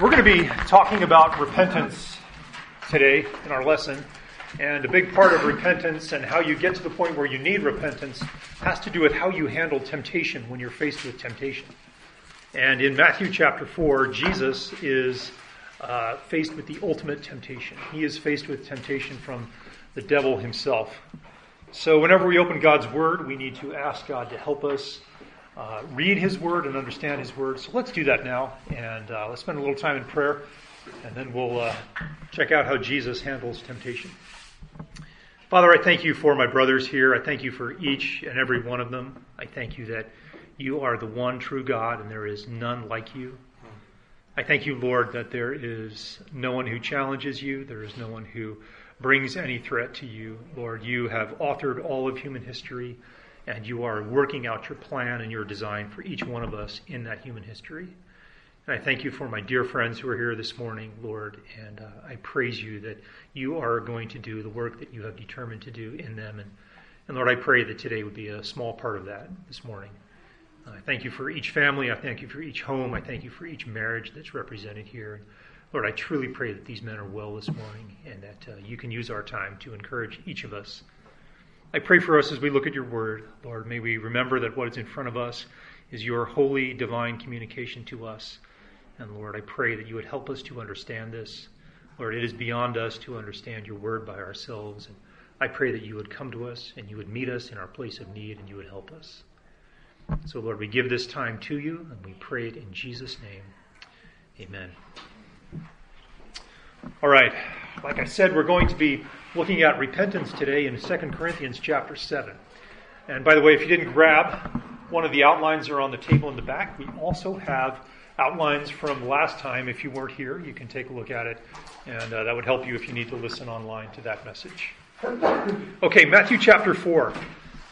We're going to be talking about repentance today in our lesson. And a big part of repentance and how you get to the point where you need repentance has to do with how you handle temptation when you're faced with temptation. And in Matthew chapter 4, Jesus is uh, faced with the ultimate temptation. He is faced with temptation from the devil himself. So whenever we open God's Word, we need to ask God to help us uh, read His Word and understand His Word. So let's do that now, and uh, let's spend a little time in prayer, and then we'll uh, check out how Jesus handles temptation. Father, I thank you for my brothers here. I thank you for each and every one of them. I thank you that you are the one true God, and there is none like you. I thank you, Lord, that there is no one who challenges you. There is no one who brings any threat to you. Lord, you have authored all of human history and you are working out your plan and your design for each one of us in that human history. And I thank you for my dear friends who are here this morning, Lord, and uh, I praise you that you are going to do the work that you have determined to do in them. And, and Lord, I pray that today would be a small part of that this morning. I thank you for each family. I thank you for each home. I thank you for each marriage that's represented here. Lord, I truly pray that these men are well this morning and that uh, you can use our time to encourage each of us I pray for us as we look at your word. Lord, may we remember that what is in front of us is your holy, divine communication to us. And Lord, I pray that you would help us to understand this. Lord, it is beyond us to understand your word by ourselves. And I pray that you would come to us and you would meet us in our place of need and you would help us. So, Lord, we give this time to you and we pray it in Jesus' name. Amen. All right. Like I said, we're going to be looking at repentance today in 2 Corinthians chapter 7. And by the way, if you didn't grab one of the outlines are on the table in the back, we also have outlines from last time. If you weren't here, you can take a look at it, and uh, that would help you if you need to listen online to that message. Okay, Matthew chapter 4.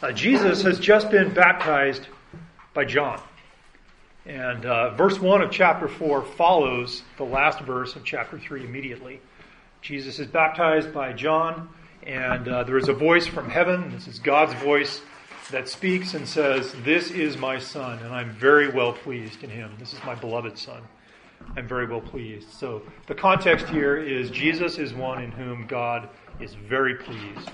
Uh, Jesus has just been baptized by John. And uh, verse 1 of chapter 4 follows the last verse of chapter 3 immediately. Jesus is baptized by John, and uh, there is a voice from heaven. This is God's voice that speaks and says, This is my son, and I'm very well pleased in him. This is my beloved son. I'm very well pleased. So the context here is Jesus is one in whom God is very pleased.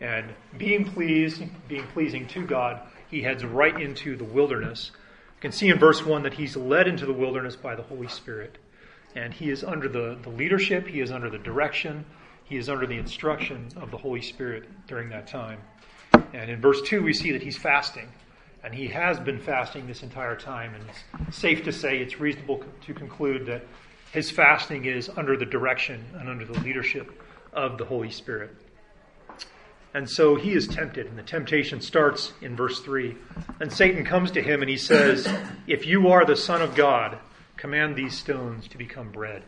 And being pleased, being pleasing to God, he heads right into the wilderness. You can see in verse 1 that he's led into the wilderness by the Holy Spirit and he is under the, the leadership, he is under the direction, he is under the instruction of the Holy Spirit during that time. And in verse 2, we see that he's fasting. And he has been fasting this entire time. And it's safe to say, it's reasonable to conclude that his fasting is under the direction and under the leadership of the Holy Spirit. And so he is tempted, and the temptation starts in verse 3. And Satan comes to him and he says, If you are the Son of God, command these stones to become bread.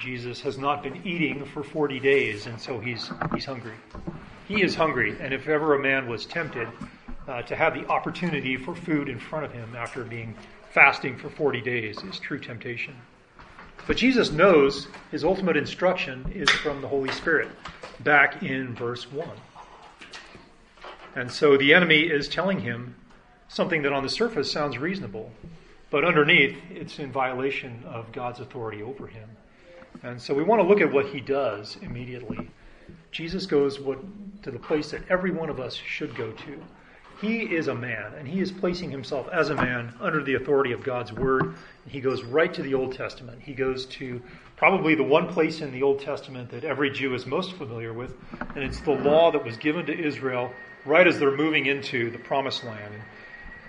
Jesus has not been eating for 40 days, and so he's, he's hungry. He is hungry, and if ever a man was tempted uh, to have the opportunity for food in front of him after being fasting for 40 days, is true temptation. But Jesus knows his ultimate instruction is from the Holy Spirit, back in verse 1. And so the enemy is telling him something that on the surface sounds reasonable. But underneath, it's in violation of God's authority over him. And so we want to look at what he does immediately. Jesus goes what, to the place that every one of us should go to. He is a man, and he is placing himself as a man under the authority of God's word. He goes right to the Old Testament. He goes to probably the one place in the Old Testament that every Jew is most familiar with, and it's the law that was given to Israel right as they're moving into the promised land.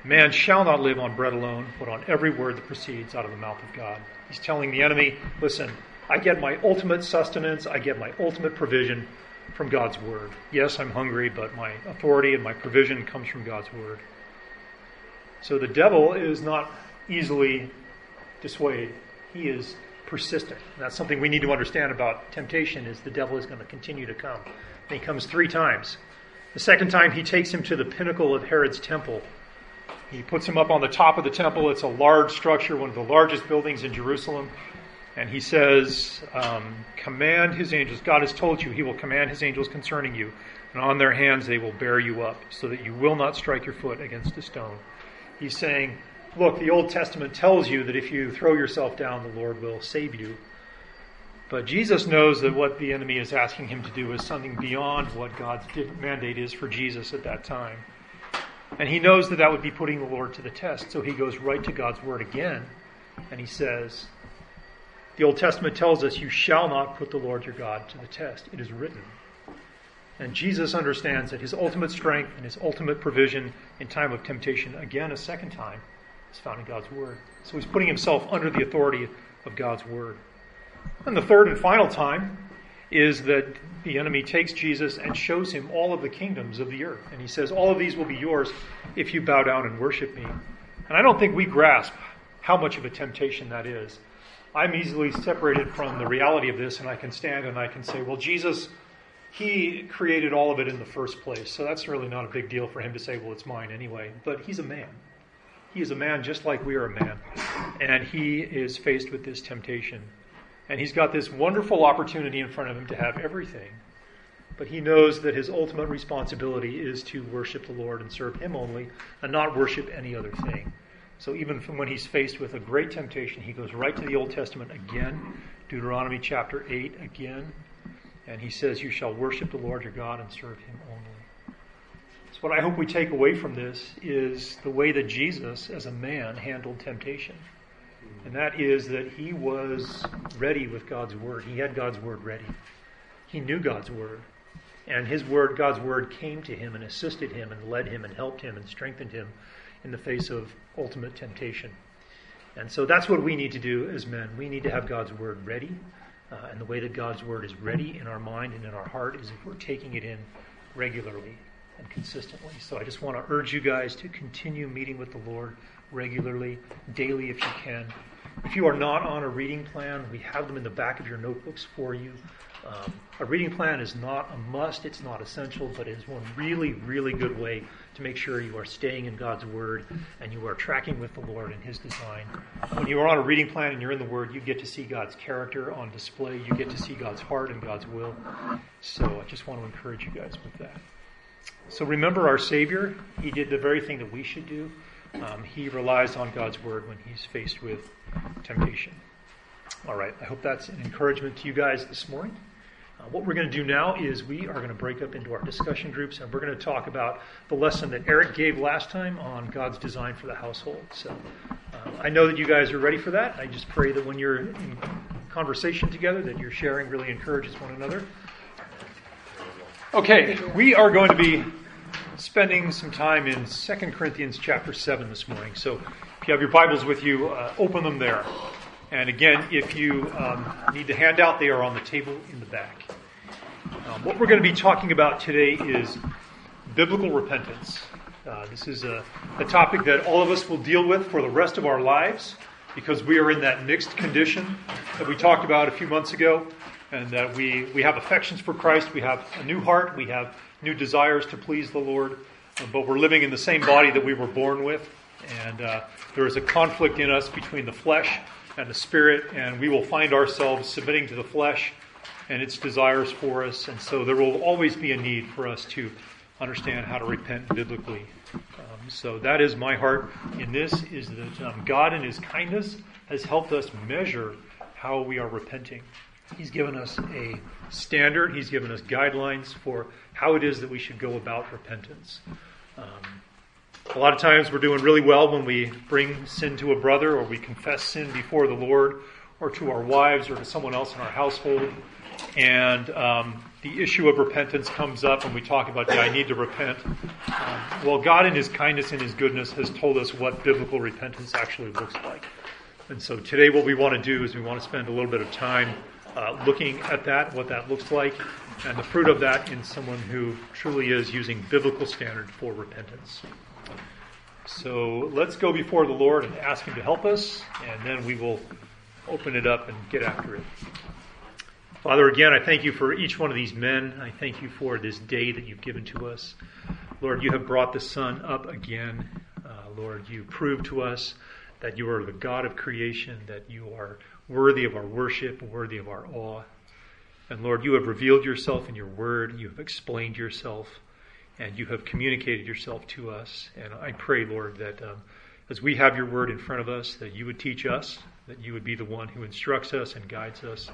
Man shall not live on bread alone, but on every word that proceeds out of the mouth of God. He's telling the enemy, listen, I get my ultimate sustenance, I get my ultimate provision from God's word. Yes, I'm hungry, but my authority and my provision comes from God's word. So the devil is not easily dissuaded. He is persistent. And that's something we need to understand about temptation is the devil is going to continue to come. And he comes three times. The second time he takes him to the pinnacle of Herod's temple he puts him up on the top of the temple. It's a large structure, one of the largest buildings in Jerusalem. And he says, um, Command his angels. God has told you he will command his angels concerning you, and on their hands they will bear you up, so that you will not strike your foot against a stone. He's saying, look, the Old Testament tells you that if you throw yourself down, the Lord will save you. But Jesus knows that what the enemy is asking him to do is something beyond what God's mandate is for Jesus at that time. And he knows that that would be putting the Lord to the test. So he goes right to God's word again and he says, The Old Testament tells us, You shall not put the Lord your God to the test. It is written. And Jesus understands that his ultimate strength and his ultimate provision in time of temptation, again, a second time, is found in God's Word. So he's putting himself under the authority of God's Word. And the third and final time is that the enemy takes Jesus and shows him all of the kingdoms of the earth. And he says, All of these will be yours if you bow down and worship me. And I don't think we grasp how much of a temptation that is. I'm easily separated from the reality of this, and I can stand and I can say, Well, Jesus he created all of it in the first place. So that's really not a big deal for him to say, well, it's mine anyway. But he's a man. He is a man just like we are a man. And he is faced with this temptation. And he's got this wonderful opportunity in front of him to have everything. But he knows that his ultimate responsibility is to worship the Lord and serve him only and not worship any other thing. So even when he's faced with a great temptation, he goes right to the Old Testament again, Deuteronomy chapter 8 again, and he says, You shall worship the Lord your God and serve him only. So, what I hope we take away from this is the way that Jesus, as a man, handled temptation. And that is that he was ready with God's word. He had God's word ready. He knew God's word. And his word, God's word, came to him and assisted him and led him and helped him and strengthened him in the face of ultimate temptation. And so that's what we need to do as men. We need to have God's word ready uh, and the way that God's Word is ready in our mind and in our heart is if we're taking it in regularly and consistently. So I just want to urge you guys to continue meeting with the Lord regularly, daily if you can. If you are not on a reading plan, we have them in the back of your notebooks for you. Um, a reading plan is not a must, it's not essential, but it is one really, really good way to make sure you are staying in God's Word and you are tracking with the Lord and His design. When you are on a reading plan and you're in the Word, you get to see God's character on display, you get to see God's heart and God's will. So I just want to encourage you guys with that. So remember our Savior, He did the very thing that we should do. Um, he relies on God's Word when He's faced with temptation. All right, I hope that's an encouragement to you guys this morning. Uh, what we're going to do now is we are going to break up into our discussion groups and we're going to talk about the lesson that Eric gave last time on God's design for the household. So uh, I know that you guys are ready for that. I just pray that when you're in conversation together, that your sharing really encourages one another. Okay, we are going to be spending some time in 2 Corinthians chapter 7 this morning. So if you have your Bibles with you, uh, open them there. And again, if you um, need the handout, they are on the table in the back. Um, what we're going to be talking about today is biblical repentance. Uh, this is a, a, topic that all of us will deal with for the rest of our lives because we are in that mixed condition that we talked about a few months ago, and that we, we have affections for Christ, we have a new heart, we have new desires to please the Lord, uh, but we're living in the same body that we were born with, and uh, there is a conflict in us between the flesh and the Spirit, and we will find ourselves submitting to the flesh and its desires for us. And so there will always be a need for us to understand how to repent biblically. Um, so that is my heart in this: is that um, God, in His kindness, has helped us measure how we are repenting. He's given us a standard. He's given us guidelines for how it is that we should go about repentance. Um, a lot of times we're doing really well when we bring sin to a brother or we confess sin before the Lord or to our wives or to someone else in our household. And um, the issue of repentance comes up and we talk about, yeah, I need to repent. Um, well, God, in His kindness and His goodness, has told us what biblical repentance actually looks like. And so today, what we want to do is we want to spend a little bit of time uh, looking at that, what that looks like, and the fruit of that in someone who truly is using biblical standard for repentance. So let's go before the Lord and ask Him to help us, and then we will open it up and get after it. Father, again, I thank you for each one of these men. I thank you for this day that you've given to us. Lord, you have brought the sun up again. Uh, Lord, you prove to us that you are the God of creation, that you are worthy of our worship, worthy of our awe. And Lord, you have revealed yourself in your word. You have explained yourself and you have communicated yourself to us. And I pray, Lord, that um, as we have your word in front of us, that you would teach us, that you would be the one who instructs us and guides us.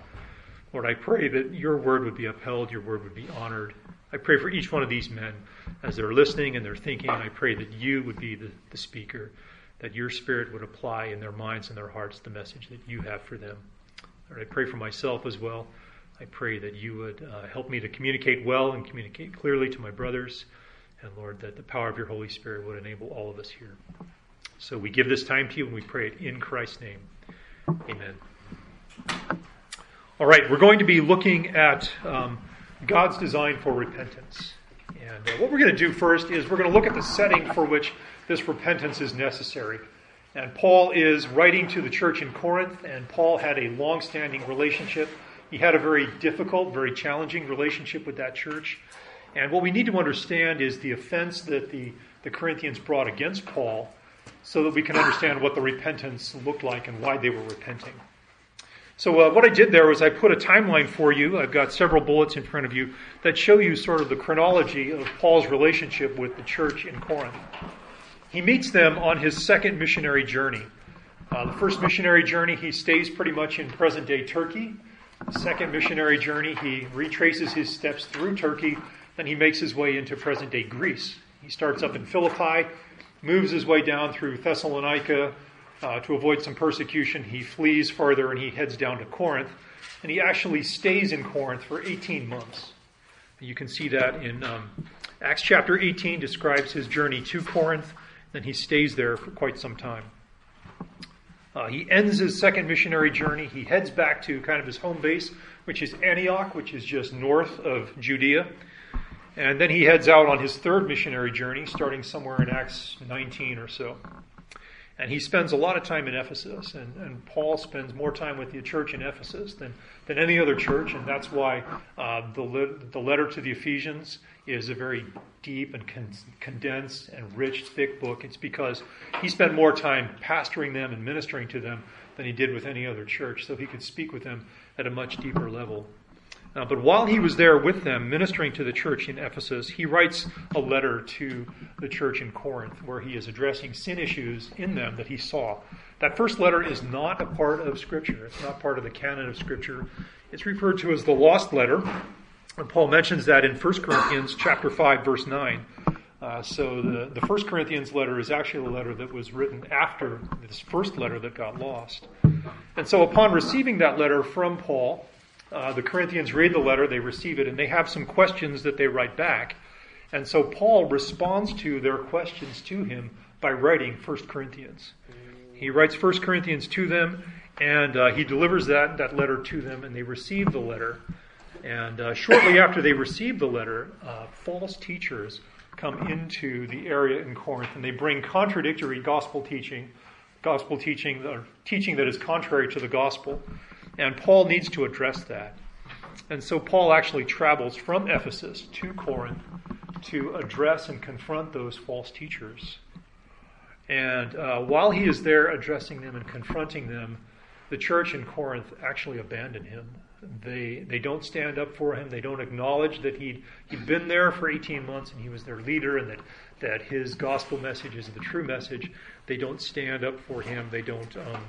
Lord, I pray that your word would be upheld, your word would be honored. I pray for each one of these men as they're listening and they're thinking. I pray that you would be the, the speaker, that your spirit would apply in their minds and their hearts the message that you have for them. Lord, I pray for myself as well. I pray that you would uh, help me to communicate well and communicate clearly to my brothers. And Lord, that the power of your Holy Spirit would enable all of us here. So we give this time to you and we pray it in Christ's name. Amen. All right, we're going to be looking at um, God's design for repentance. And uh, what we're going to do first is we're going to look at the setting for which this repentance is necessary. And Paul is writing to the church in Corinth, and Paul had a long standing relationship. He had a very difficult, very challenging relationship with that church. And what we need to understand is the offense that the, the Corinthians brought against Paul so that we can understand what the repentance looked like and why they were repenting. So, uh, what I did there was I put a timeline for you. I've got several bullets in front of you that show you sort of the chronology of Paul's relationship with the church in Corinth. He meets them on his second missionary journey. Uh, the first missionary journey, he stays pretty much in present day Turkey. The second missionary journey, he retraces his steps through Turkey, then he makes his way into present day Greece. He starts up in Philippi, moves his way down through Thessalonica, uh, to avoid some persecution, he flees further and he heads down to Corinth. And he actually stays in Corinth for 18 months. You can see that in um, Acts chapter 18 describes his journey to Corinth. Then he stays there for quite some time. Uh, he ends his second missionary journey. He heads back to kind of his home base, which is Antioch, which is just north of Judea. And then he heads out on his third missionary journey, starting somewhere in Acts 19 or so. And he spends a lot of time in Ephesus, and, and Paul spends more time with the church in Ephesus than, than any other church, and that's why uh, the, the letter to the Ephesians is a very deep and con- condensed and rich, thick book. It's because he spent more time pastoring them and ministering to them than he did with any other church, so he could speak with them at a much deeper level. Uh, but while he was there with them, ministering to the church in Ephesus, he writes a letter to the church in Corinth where he is addressing sin issues in them that he saw. That first letter is not a part of Scripture, it's not part of the canon of Scripture. It's referred to as the lost letter. And Paul mentions that in 1 Corinthians chapter 5, verse 9. Uh, so the, the First Corinthians letter is actually a letter that was written after this first letter that got lost. And so upon receiving that letter from Paul, uh, the Corinthians read the letter, they receive it, and they have some questions that they write back. And so Paul responds to their questions to him by writing 1 Corinthians. He writes 1 Corinthians to them, and uh, he delivers that, that letter to them, and they receive the letter. And uh, shortly after they receive the letter, uh, false teachers come into the area in Corinth, and they bring contradictory gospel teaching, gospel teaching, or teaching that is contrary to the gospel. And Paul needs to address that. And so Paul actually travels from Ephesus to Corinth to address and confront those false teachers. And uh, while he is there addressing them and confronting them, the church in Corinth actually abandoned him. They, they don't stand up for him. They don't acknowledge that he'd, he'd been there for 18 months and he was their leader and that, that his gospel message is the true message. They don't stand up for him. They don't um,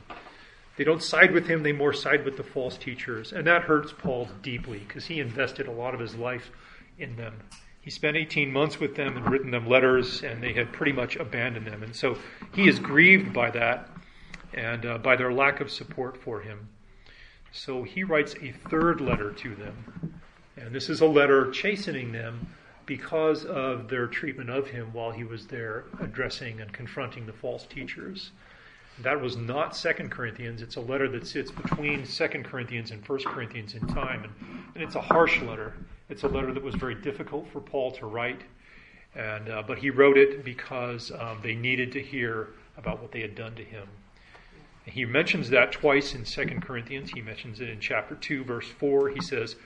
they don't side with him, they more side with the false teachers. And that hurts Paul deeply because he invested a lot of his life in them. He spent 18 months with them and written them letters, and they had pretty much abandoned them. And so he is grieved by that and uh, by their lack of support for him. So he writes a third letter to them. And this is a letter chastening them because of their treatment of him while he was there addressing and confronting the false teachers. That was not Second Corinthians. It's a letter that sits between Second Corinthians and First Corinthians in time, and, and it's a harsh letter. It's a letter that was very difficult for Paul to write, and uh, but he wrote it because um, they needed to hear about what they had done to him. He mentions that twice in Second Corinthians. He mentions it in chapter two, verse four. He says,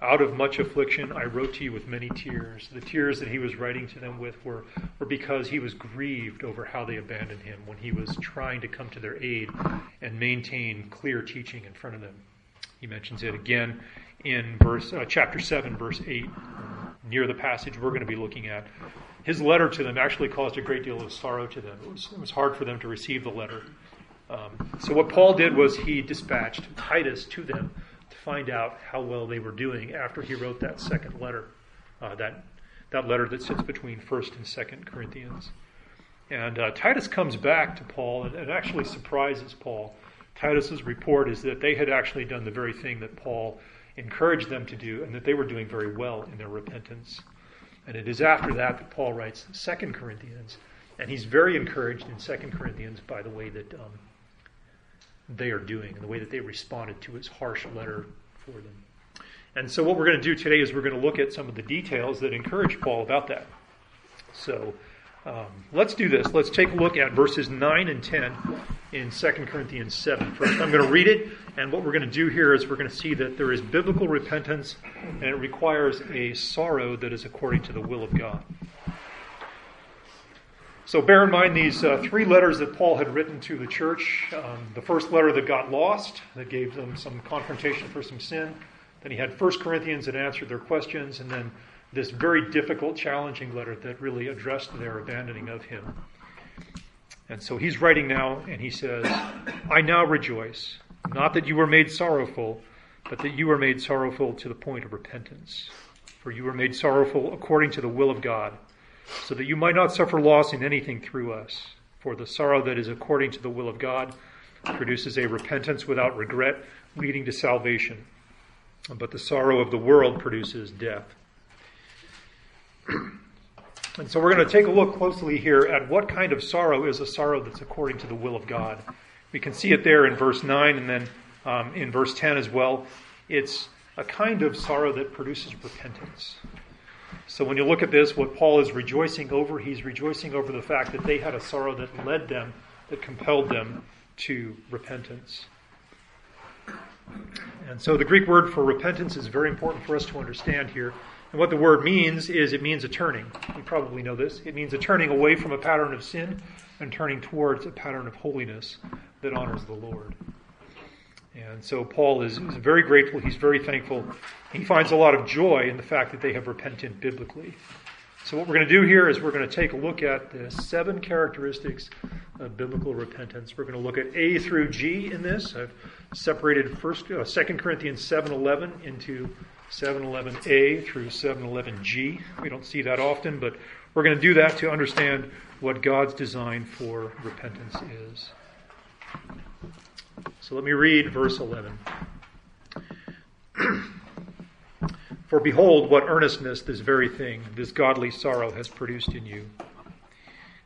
out of much affliction, I wrote to you with many tears. The tears that he was writing to them with were, were because he was grieved over how they abandoned him when he was trying to come to their aid and maintain clear teaching in front of them. He mentions it again in verse uh, chapter 7, verse 8. near the passage we're going to be looking at. His letter to them actually caused a great deal of sorrow to them. It was, it was hard for them to receive the letter. Um, so, what Paul did was he dispatched Titus to them find out how well they were doing after he wrote that second letter, uh, that, that letter that sits between 1st and 2nd Corinthians. And uh, Titus comes back to Paul and, and actually surprises Paul. Titus's report is that they had actually done the very thing that Paul encouraged them to do and that they were doing very well in their repentance. And it is after that that Paul writes Second Corinthians. And he's very encouraged in Second Corinthians by the way that um, they are doing and the way that they responded to his harsh letter for them. And so, what we're going to do today is we're going to look at some of the details that encourage Paul about that. So, um, let's do this. Let's take a look at verses 9 and 10 in 2 Corinthians 7. First, I'm going to read it, and what we're going to do here is we're going to see that there is biblical repentance, and it requires a sorrow that is according to the will of God. So bear in mind these uh, three letters that Paul had written to the church. Um, the first letter that got lost, that gave them some confrontation for some sin. Then he had 1 Corinthians that answered their questions, and then this very difficult, challenging letter that really addressed their abandoning of him. And so he's writing now, and he says, I now rejoice, not that you were made sorrowful, but that you were made sorrowful to the point of repentance. For you were made sorrowful according to the will of God, so that you might not suffer loss in anything through us. For the sorrow that is according to the will of God produces a repentance without regret, leading to salvation. But the sorrow of the world produces death. And so we're going to take a look closely here at what kind of sorrow is a sorrow that's according to the will of God. We can see it there in verse 9 and then um, in verse 10 as well. It's a kind of sorrow that produces repentance. So when you look at this, what Paul is rejoicing over, he's rejoicing over the fact that they had a sorrow that led them, that compelled them to repentance. And so the Greek word for repentance is very important for us to understand here. And what the word means is it means a turning. You probably know this. It means a turning away from a pattern of sin and turning towards a pattern of holiness that honors the Lord. And so Paul is, is very grateful. He's very thankful. He finds a lot of joy in the fact that they have repented biblically. So, what we're going to do here is we're going to take a look at the seven characteristics of biblical repentance. We're going to look at A through G in this. I've separated first, uh, 2 Corinthians 7:11 into 711A through 711G. We don't see that often, but we're going to do that to understand what God's design for repentance is. So let me read verse 11. For behold, what earnestness this very thing, this godly sorrow, has produced in you.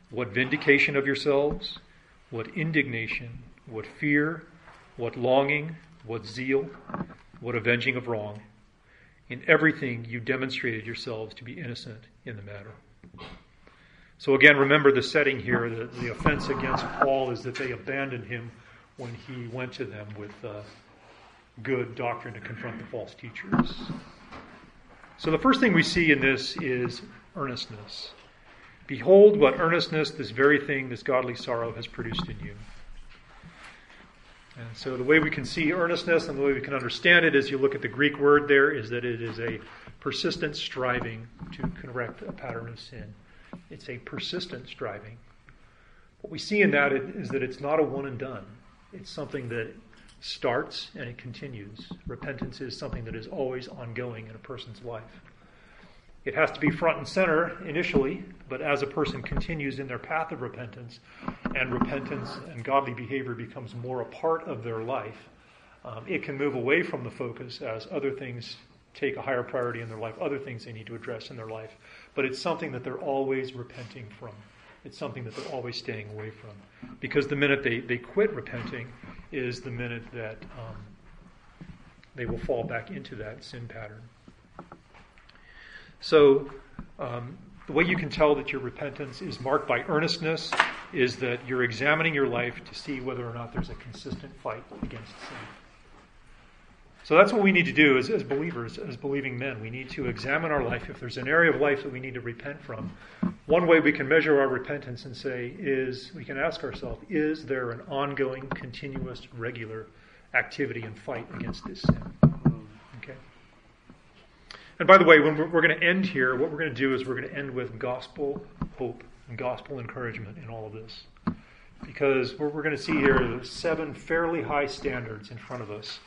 What vindication of yourselves, what indignation, what fear, what longing, what zeal, what avenging of wrong in everything you demonstrated yourselves to be innocent in the matter. So again, remember the setting here. The, the offense against Paul is that they abandoned him when he went to them with uh, good doctrine to confront the false teachers. So the first thing we see in this is earnestness. Behold, what earnestness this very thing, this godly sorrow, has produced in you. And so the way we can see earnestness and the way we can understand it as you look at the Greek word there is that it is a persistent striving to correct a pattern of sin. It's a persistent striving. What we see in that is that it's not a one and done. It's something that starts and it continues. Repentance is something that is always ongoing in a person's life. It has to be front and center initially, but as a person continues in their path of repentance, and repentance and godly behavior becomes more a part of their life, um, it can move away from the focus as other things take a higher priority in their life, other things they need to address in their life. But it's something that they're always repenting from. It's something that they're always staying away from. Because the minute they, they quit repenting is the minute that um, they will fall back into that sin pattern. So, um, the way you can tell that your repentance is marked by earnestness is that you're examining your life to see whether or not there's a consistent fight against sin. So that's what we need to do as, as believers, as believing men. We need to examine our life. If there's an area of life that we need to repent from, one way we can measure our repentance and say is we can ask ourselves, is there an ongoing, continuous, regular activity and fight against this sin? Okay. And by the way, when we're, we're going to end here, what we're going to do is we're going to end with gospel hope and gospel encouragement in all of this. Because what we're going to see here are seven fairly high standards in front of us.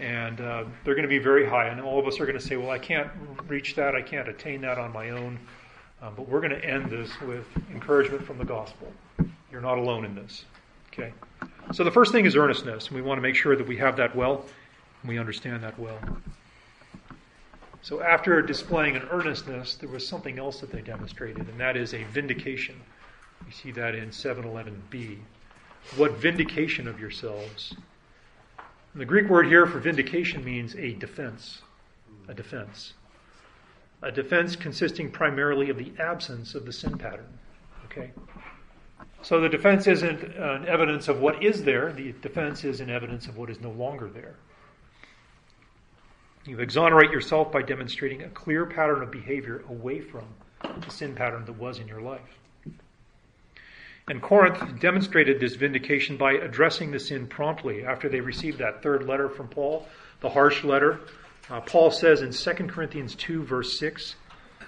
And uh, they're going to be very high. And all of us are going to say, well, I can't reach that. I can't attain that on my own. Um, but we're going to end this with encouragement from the gospel. You're not alone in this. Okay? So the first thing is earnestness. And we want to make sure that we have that well and we understand that well. So after displaying an earnestness, there was something else that they demonstrated, and that is a vindication. We see that in 711b. What vindication of yourselves? The Greek word here for vindication means a defense. A defense. A defense consisting primarily of the absence of the sin pattern. Okay? So the defense isn't an evidence of what is there, the defense is an evidence of what is no longer there. You exonerate yourself by demonstrating a clear pattern of behavior away from the sin pattern that was in your life. And Corinth demonstrated this vindication by addressing the sin promptly after they received that third letter from Paul, the harsh letter. Uh, Paul says in 2 Corinthians 2, verse 6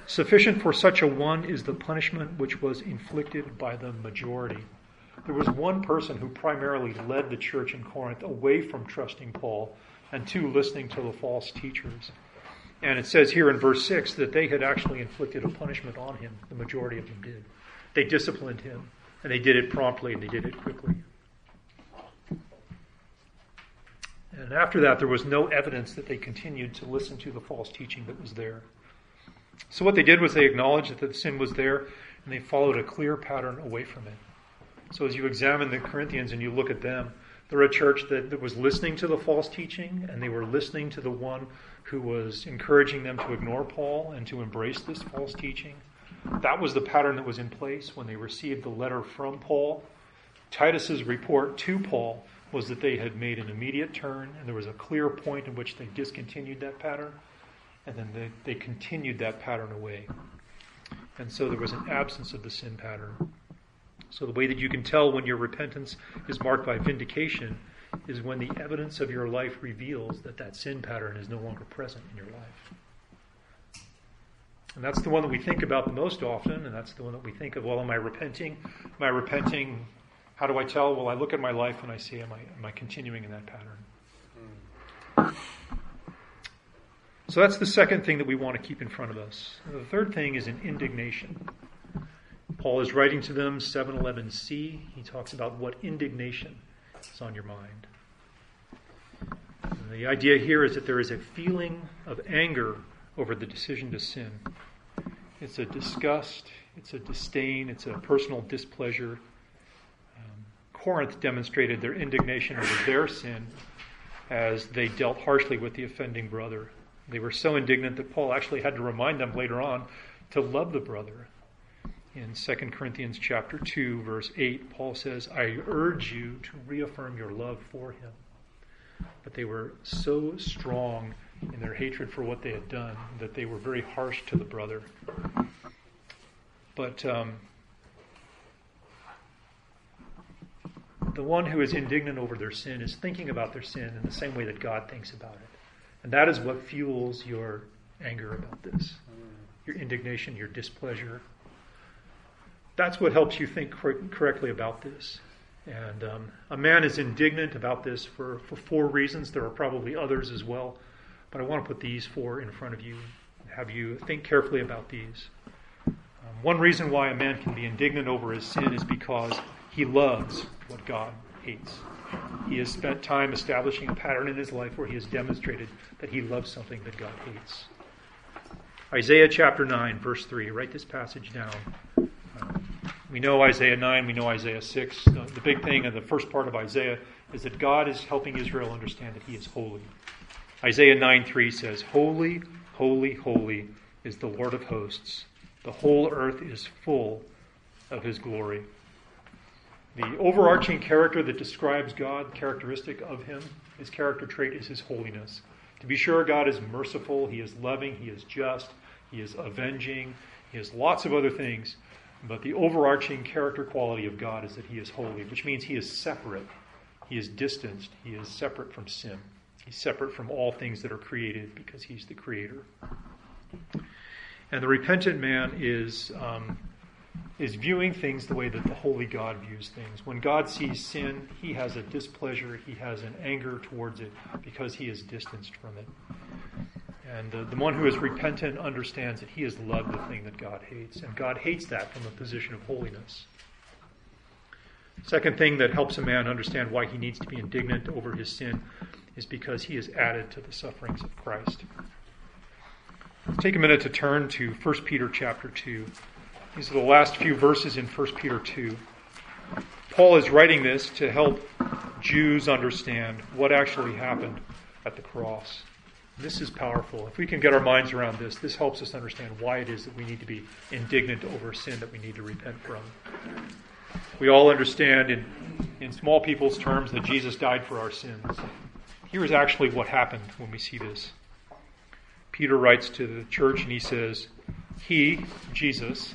Sufficient for such a one is the punishment which was inflicted by the majority. There was one person who primarily led the church in Corinth away from trusting Paul and two, listening to the false teachers. And it says here in verse 6 that they had actually inflicted a punishment on him. The majority of them did. They disciplined him, and they did it promptly and they did it quickly. And after that, there was no evidence that they continued to listen to the false teaching that was there. So, what they did was they acknowledged that the sin was there and they followed a clear pattern away from it. So, as you examine the Corinthians and you look at them, they're a church that, that was listening to the false teaching, and they were listening to the one who was encouraging them to ignore Paul and to embrace this false teaching. That was the pattern that was in place when they received the letter from Paul. Titus's report to Paul was that they had made an immediate turn, and there was a clear point in which they discontinued that pattern, and then they, they continued that pattern away. And so there was an absence of the sin pattern. So, the way that you can tell when your repentance is marked by vindication is when the evidence of your life reveals that that sin pattern is no longer present in your life. And that's the one that we think about the most often, and that's the one that we think of well, am I repenting? Am I repenting? How do I tell? Well, I look at my life and I see, am I, am I continuing in that pattern? So that's the second thing that we want to keep in front of us. The third thing is an indignation. Paul is writing to them, 711c. He talks about what indignation is on your mind. And the idea here is that there is a feeling of anger over the decision to sin. It's a disgust, it's a disdain, it's a personal displeasure. Um, Corinth demonstrated their indignation over their sin as they dealt harshly with the offending brother. They were so indignant that Paul actually had to remind them later on to love the brother, in 2 Corinthians chapter 2 verse 8 Paul says I urge you to reaffirm your love for him but they were so strong in their hatred for what they had done that they were very harsh to the brother but um, the one who is indignant over their sin is thinking about their sin in the same way that God thinks about it and that is what fuels your anger about this your indignation your displeasure that's what helps you think cor- correctly about this. And um, a man is indignant about this for, for four reasons. There are probably others as well, but I want to put these four in front of you and have you think carefully about these. Um, one reason why a man can be indignant over his sin is because he loves what God hates. He has spent time establishing a pattern in his life where he has demonstrated that he loves something that God hates. Isaiah chapter 9, verse 3. Write this passage down. We know Isaiah 9, we know Isaiah 6. The, the big thing in the first part of Isaiah is that God is helping Israel understand that he is holy. Isaiah 9 3 says, Holy, holy, holy is the Lord of hosts. The whole earth is full of his glory. The overarching character that describes God, characteristic of him, his character trait is his holiness. To be sure, God is merciful, he is loving, he is just, he is avenging, he has lots of other things. But the overarching character quality of God is that He is holy, which means He is separate. He is distanced. He is separate from sin. He's separate from all things that are created because He's the Creator. And the repentant man is, um, is viewing things the way that the holy God views things. When God sees sin, he has a displeasure, he has an anger towards it because he is distanced from it. And the one who is repentant understands that he has loved the thing that God hates, and God hates that from a position of holiness. Second thing that helps a man understand why he needs to be indignant over his sin is because he is added to the sufferings of Christ. Let's take a minute to turn to 1 Peter chapter 2. These are the last few verses in 1 Peter 2. Paul is writing this to help Jews understand what actually happened at the cross. This is powerful. If we can get our minds around this, this helps us understand why it is that we need to be indignant over sin that we need to repent from. We all understand in, in small people's terms that Jesus died for our sins. Here is actually what happened when we see this. Peter writes to the church and he says, He, Jesus,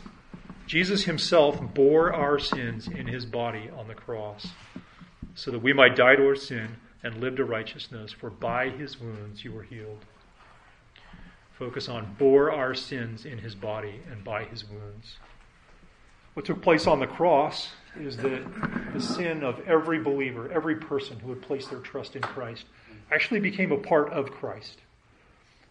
Jesus himself bore our sins in his body on the cross, so that we might die to our sin and live to righteousness, for by his wounds you were healed. Focus on bore our sins in his body and by his wounds. What took place on the cross is that the sin of every believer, every person who had placed their trust in Christ, actually became a part of Christ.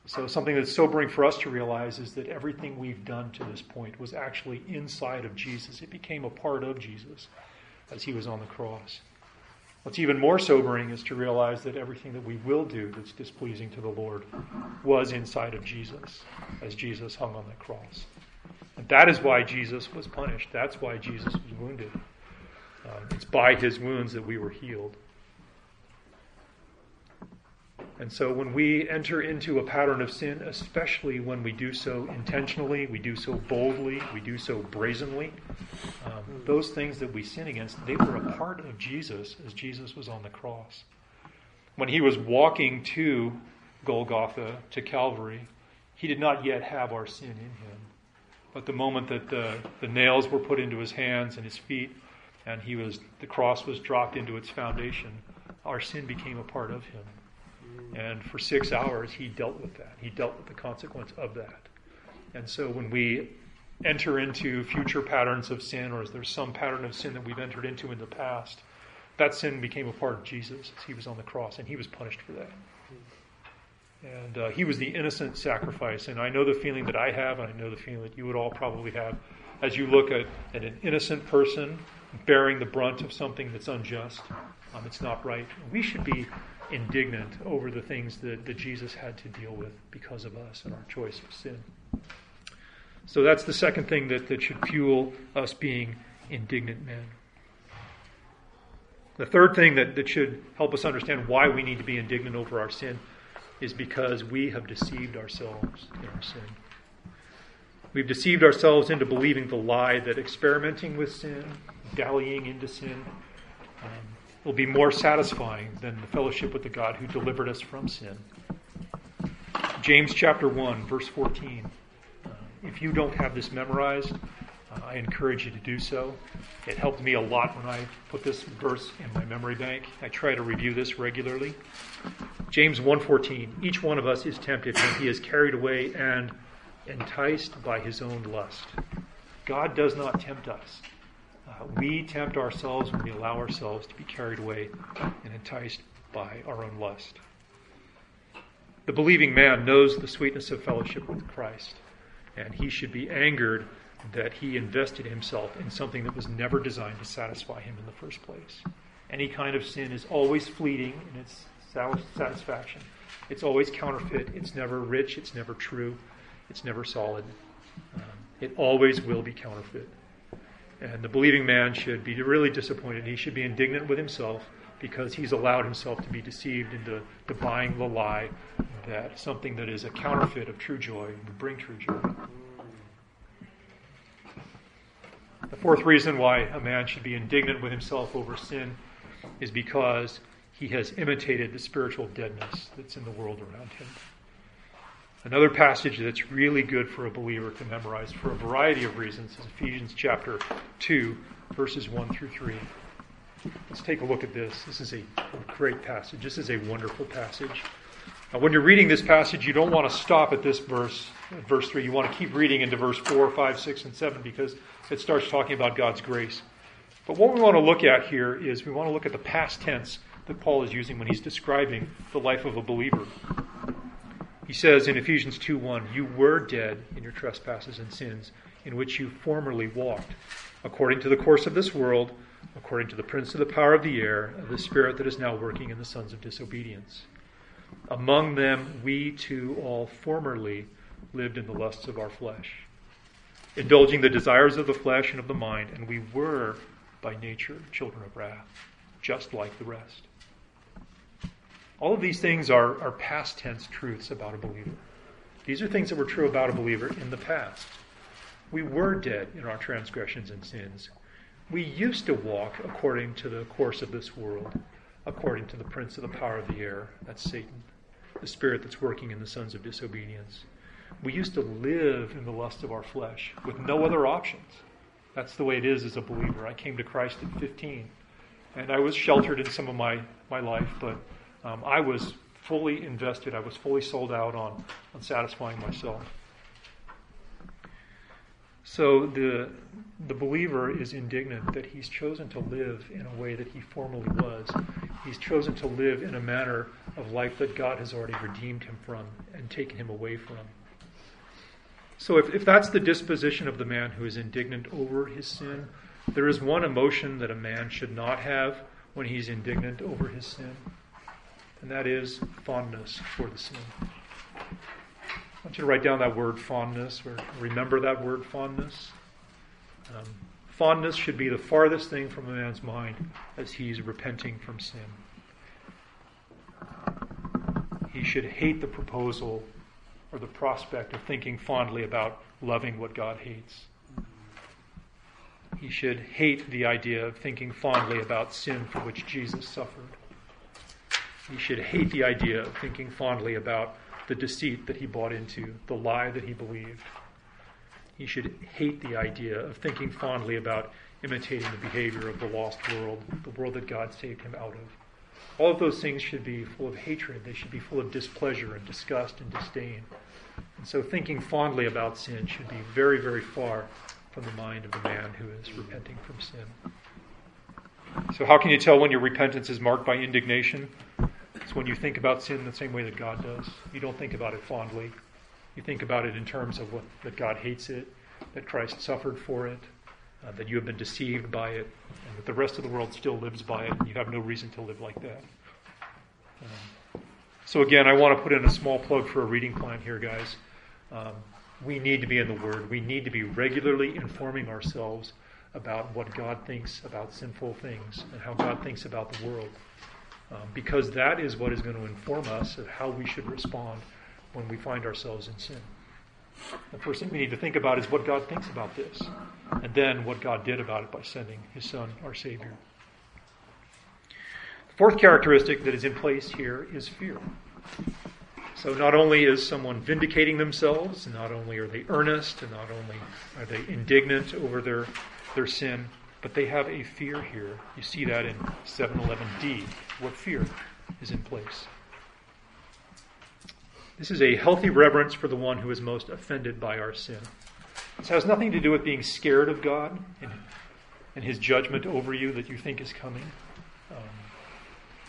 So, something that's sobering for us to realize is that everything we've done to this point was actually inside of Jesus. It became a part of Jesus as he was on the cross. What's even more sobering is to realize that everything that we will do that's displeasing to the Lord was inside of Jesus as Jesus hung on the cross. And that is why Jesus was punished. That's why Jesus was wounded. Uh, it's by his wounds that we were healed. And so when we enter into a pattern of sin, especially when we do so intentionally, we do so boldly, we do so brazenly, um, those things that we sin against, they were a part of Jesus as Jesus was on the cross. When he was walking to Golgotha, to Calvary, he did not yet have our sin in him. But the moment that the, the nails were put into his hands and his feet, and he was the cross was dropped into its foundation, our sin became a part of him. And for six hours, he dealt with that. He dealt with the consequence of that. And so when we enter into future patterns of sin, or is there some pattern of sin that we've entered into in the past, that sin became a part of Jesus as he was on the cross, and he was punished for that. And uh, he was the innocent sacrifice. And I know the feeling that I have, and I know the feeling that you would all probably have, as you look at, at an innocent person bearing the brunt of something that's unjust, um, it's not right. We should be indignant over the things that, that Jesus had to deal with because of us and our choice of sin. So that's the second thing that, that should fuel us being indignant men. The third thing that, that should help us understand why we need to be indignant over our sin is because we have deceived ourselves in our sin. We've deceived ourselves into believing the lie that experimenting with sin, dallying into sin, um, will be more satisfying than the fellowship with the God who delivered us from sin. James chapter 1, verse 14. Uh, if you don't have this memorized, uh, I encourage you to do so. It helped me a lot when I put this verse in my memory bank. I try to review this regularly. James 1:14 Each one of us is tempted when he is carried away and enticed by his own lust. God does not tempt us. Uh, we tempt ourselves when we allow ourselves to be carried away and enticed by our own lust. The believing man knows the sweetness of fellowship with Christ, and he should be angered that he invested himself in something that was never designed to satisfy him in the first place. Any kind of sin is always fleeting in its satisfaction. It's always counterfeit. It's never rich. It's never true. It's never solid. Um, it always will be counterfeit. And the believing man should be really disappointed. He should be indignant with himself because he's allowed himself to be deceived into to buying the lie that something that is a counterfeit of true joy would bring true joy. The fourth reason why a man should be indignant with himself over sin is because he has imitated the spiritual deadness that's in the world around him. Another passage that's really good for a believer to memorize for a variety of reasons is Ephesians chapter 2, verses 1 through 3. Let's take a look at this. This is a great passage. This is a wonderful passage. Now, when you're reading this passage, you don't want to stop at this verse, verse 3. You want to keep reading into verse 4, 5, 6, and 7 because it starts talking about God's grace. But what we want to look at here is we want to look at the past tense that Paul is using when he's describing the life of a believer. He says in Ephesians 2:1, "You were dead in your trespasses and sins, in which you formerly walked, according to the course of this world, according to the prince of the power of the air, of the spirit that is now working in the sons of disobedience." Among them, we too all formerly lived in the lusts of our flesh, indulging the desires of the flesh and of the mind, and we were by nature children of wrath, just like the rest. All of these things are, are past tense truths about a believer. These are things that were true about a believer in the past. We were dead in our transgressions and sins. We used to walk according to the course of this world, according to the prince of the power of the air, that's Satan, the spirit that's working in the sons of disobedience. We used to live in the lust of our flesh with no other options. That's the way it is as a believer. I came to Christ at 15, and I was sheltered in some of my, my life, but um, I was fully invested. I was fully sold out on, on satisfying myself. So the, the believer is indignant that he's chosen to live in a way that he formerly was. He's chosen to live in a manner of life that God has already redeemed him from and taken him away from. So if, if that's the disposition of the man who is indignant over his sin, there is one emotion that a man should not have when he's indignant over his sin, and that is fondness for the sin. I want you to write down that word fondness, or remember that word fondness. Um, fondness should be the farthest thing from a man's mind as he's repenting from sin. He should hate the proposal or the prospect of thinking fondly about loving what God hates. He should hate the idea of thinking fondly about sin for which Jesus suffered. He should hate the idea of thinking fondly about the deceit that he bought into, the lie that he believed. He should hate the idea of thinking fondly about imitating the behavior of the lost world, the world that God saved him out of. All of those things should be full of hatred. They should be full of displeasure and disgust and disdain. And so thinking fondly about sin should be very, very far from the mind of the man who is repenting from sin. So, how can you tell when your repentance is marked by indignation? It's when you think about sin the same way that God does. You don't think about it fondly. You think about it in terms of what, that God hates it, that Christ suffered for it, uh, that you have been deceived by it, and that the rest of the world still lives by it, and you have no reason to live like that. Um, so, again, I want to put in a small plug for a reading plan here, guys. Um, we need to be in the Word. We need to be regularly informing ourselves about what God thinks about sinful things and how God thinks about the world. Um, because that is what is going to inform us of how we should respond when we find ourselves in sin. The first thing we need to think about is what God thinks about this, and then what God did about it by sending His Son, our Savior. The fourth characteristic that is in place here is fear. So not only is someone vindicating themselves, not only are they earnest, and not only are they indignant over their, their sin, but they have a fear here. You see that in 711d, what fear is in place. This is a healthy reverence for the one who is most offended by our sin. This has nothing to do with being scared of God and, and his judgment over you that you think is coming. Um,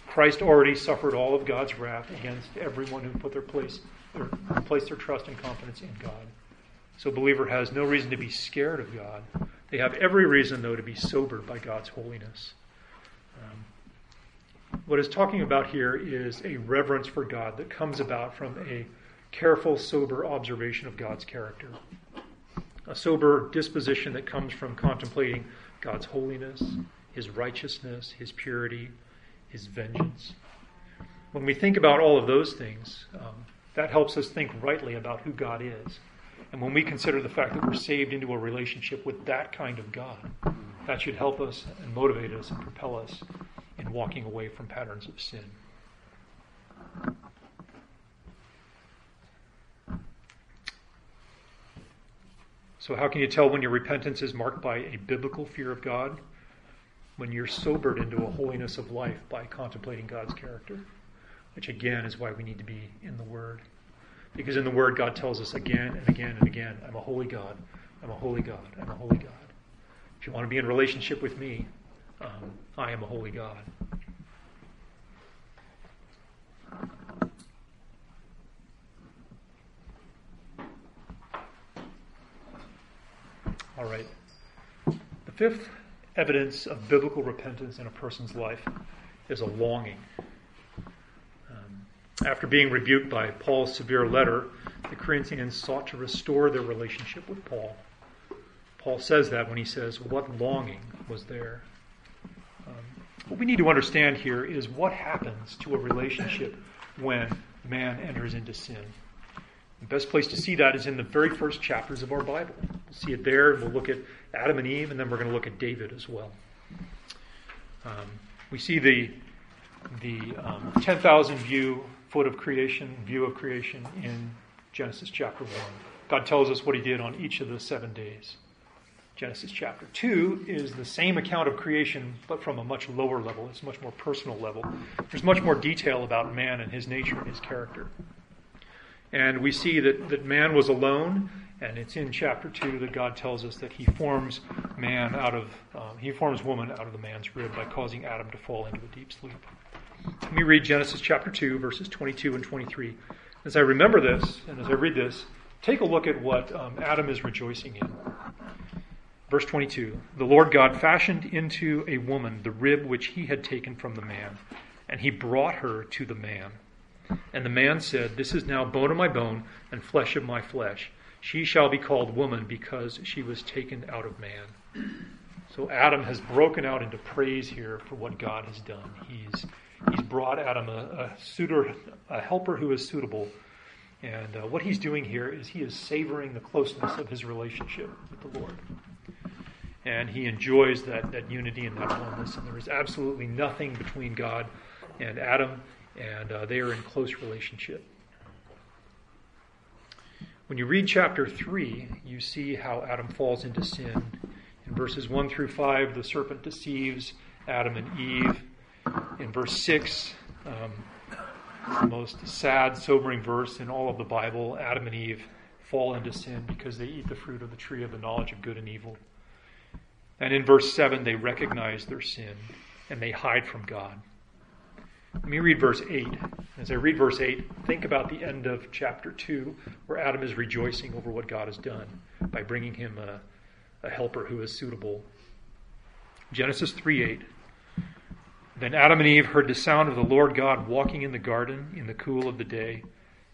Christ already suffered all of God's wrath against everyone who put their place, their, placed their trust and confidence in God. So, believer has no reason to be scared of God. They have every reason, though, to be sobered by God's holiness. Um, what is talking about here is a reverence for God that comes about from a careful, sober observation of God's character. A sober disposition that comes from contemplating God's holiness, His righteousness, His purity, His vengeance. When we think about all of those things, um, that helps us think rightly about who God is. And when we consider the fact that we're saved into a relationship with that kind of God, that should help us and motivate us and propel us in walking away from patterns of sin. So, how can you tell when your repentance is marked by a biblical fear of God? When you're sobered into a holiness of life by contemplating God's character. which again is why we need to be in the Word. Because in the Word, God tells us again and again and again, I'm a holy God, I'm a holy God, I'm a holy God. If you want to be in relationship with me, um, I am a holy God. All right. The fifth evidence of biblical repentance in a person's life is a longing. After being rebuked by Paul's severe letter, the Corinthians sought to restore their relationship with Paul. Paul says that when he says, What longing was there? Um, what we need to understand here is what happens to a relationship when man enters into sin. The best place to see that is in the very first chapters of our Bible. We'll see it there. We'll look at Adam and Eve, and then we're going to look at David as well. Um, we see the the um, 10,000 view foot of creation, view of creation in Genesis chapter 1. God tells us what he did on each of the seven days. Genesis chapter 2 is the same account of creation, but from a much lower level. It's a much more personal level. There's much more detail about man and his nature and his character. And we see that, that man was alone, and it's in chapter 2 that God tells us that he forms man out of, um, he forms woman out of the man's rib by causing Adam to fall into a deep sleep. Let me read Genesis chapter 2, verses 22 and 23. As I remember this, and as I read this, take a look at what um, Adam is rejoicing in. Verse 22 The Lord God fashioned into a woman the rib which he had taken from the man, and he brought her to the man. And the man said, This is now bone of my bone and flesh of my flesh. She shall be called woman because she was taken out of man. So Adam has broken out into praise here for what God has done. He's, he's brought Adam a, a suitor, a helper who is suitable. And uh, what he's doing here is he is savoring the closeness of his relationship with the Lord. And he enjoys that, that unity and that oneness. And there is absolutely nothing between God and Adam and uh, they are in close relationship. When you read chapter 3, you see how Adam falls into sin. In verses 1 through 5, the serpent deceives Adam and Eve. In verse 6, um, the most sad, sobering verse in all of the Bible, Adam and Eve fall into sin because they eat the fruit of the tree of the knowledge of good and evil. And in verse 7, they recognize their sin and they hide from God. Let me read verse 8. As I read verse 8, think about the end of chapter 2, where Adam is rejoicing over what God has done by bringing him a, a helper who is suitable. Genesis 3 8. Then Adam and Eve heard the sound of the Lord God walking in the garden in the cool of the day,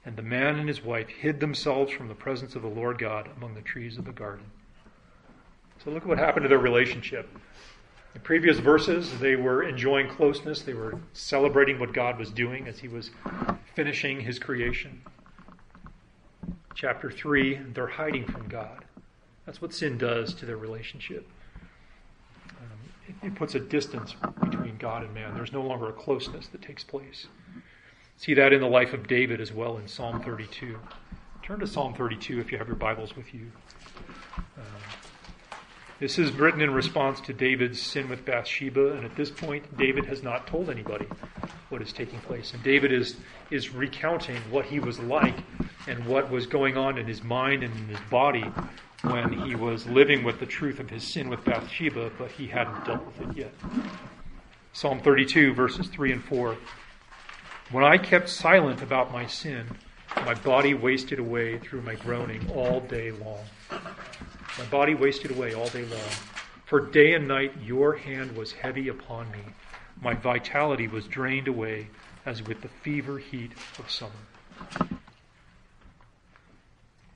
and the man and his wife hid themselves from the presence of the Lord God among the trees of the garden. So look at what happened to their relationship. The previous verses, they were enjoying closeness. They were celebrating what God was doing as He was finishing His creation. Chapter 3, they're hiding from God. That's what sin does to their relationship. It, it puts a distance between God and man. There's no longer a closeness that takes place. See that in the life of David as well in Psalm 32. Turn to Psalm 32 if you have your Bibles with you. Uh, this is written in response to David's sin with Bathsheba, and at this point, David has not told anybody what is taking place. And David is, is recounting what he was like and what was going on in his mind and in his body when he was living with the truth of his sin with Bathsheba, but he hadn't dealt with it yet. Psalm 32, verses 3 and 4. When I kept silent about my sin, my body wasted away through my groaning all day long. My body wasted away all day long. For day and night your hand was heavy upon me. My vitality was drained away as with the fever heat of summer.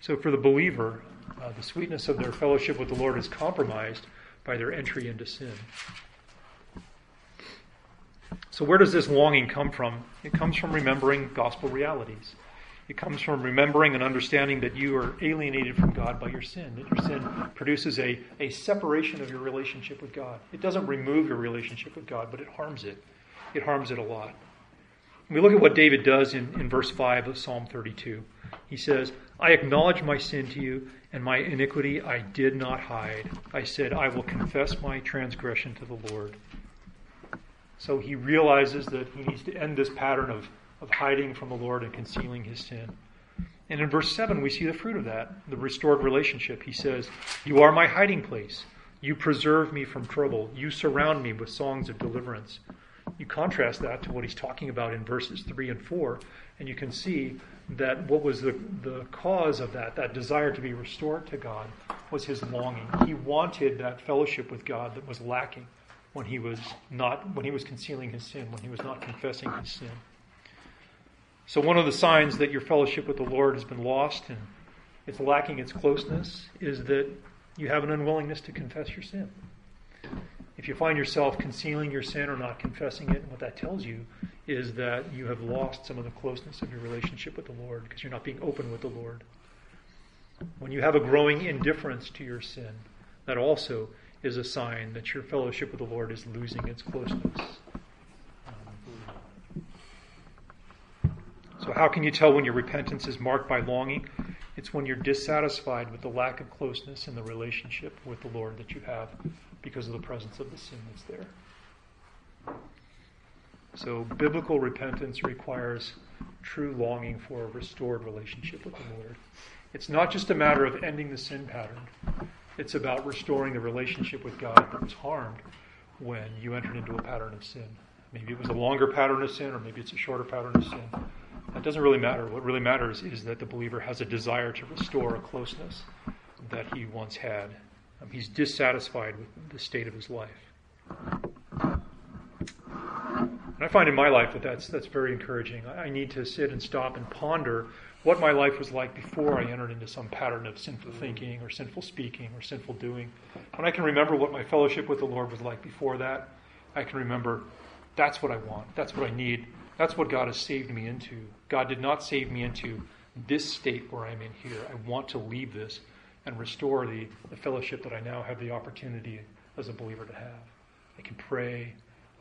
So, for the believer, uh, the sweetness of their fellowship with the Lord is compromised by their entry into sin. So, where does this longing come from? It comes from remembering gospel realities. It comes from remembering and understanding that you are alienated from God by your sin, that your sin produces a, a separation of your relationship with God. It doesn't remove your relationship with God, but it harms it. It harms it a lot. We look at what David does in, in verse 5 of Psalm 32. He says, I acknowledge my sin to you, and my iniquity I did not hide. I said, I will confess my transgression to the Lord. So he realizes that he needs to end this pattern of of hiding from the Lord and concealing his sin. And in verse 7, we see the fruit of that, the restored relationship. He says, You are my hiding place. You preserve me from trouble. You surround me with songs of deliverance. You contrast that to what he's talking about in verses 3 and 4, and you can see that what was the, the cause of that, that desire to be restored to God, was his longing. He wanted that fellowship with God that was lacking when he was not when he was concealing his sin, when he was not confessing his sin. So one of the signs that your fellowship with the Lord has been lost and it's lacking its closeness is that you have an unwillingness to confess your sin. If you find yourself concealing your sin or not confessing it, what that tells you is that you have lost some of the closeness of your relationship with the Lord because you're not being open with the Lord. When you have a growing indifference to your sin, that also is a sign that your fellowship with the Lord is losing its closeness. So, how can you tell when your repentance is marked by longing? It's when you're dissatisfied with the lack of closeness in the relationship with the Lord that you have because of the presence of the sin that's there. So, biblical repentance requires true longing for a restored relationship with the Lord. It's not just a matter of ending the sin pattern, it's about restoring the relationship with God that was harmed when you entered into a pattern of sin. Maybe it was a longer pattern of sin, or maybe it's a shorter pattern of sin. That doesn't really matter. What really matters is that the believer has a desire to restore a closeness that he once had. Um, he's dissatisfied with the state of his life. And I find in my life that that's, that's very encouraging. I need to sit and stop and ponder what my life was like before I entered into some pattern of sinful thinking or sinful speaking or sinful doing. When I can remember what my fellowship with the Lord was like before that, I can remember that's what I want, that's what I need, that's what God has saved me into. God did not save me into this state where I'm in here. I want to leave this and restore the, the fellowship that I now have the opportunity as a believer to have. I can pray,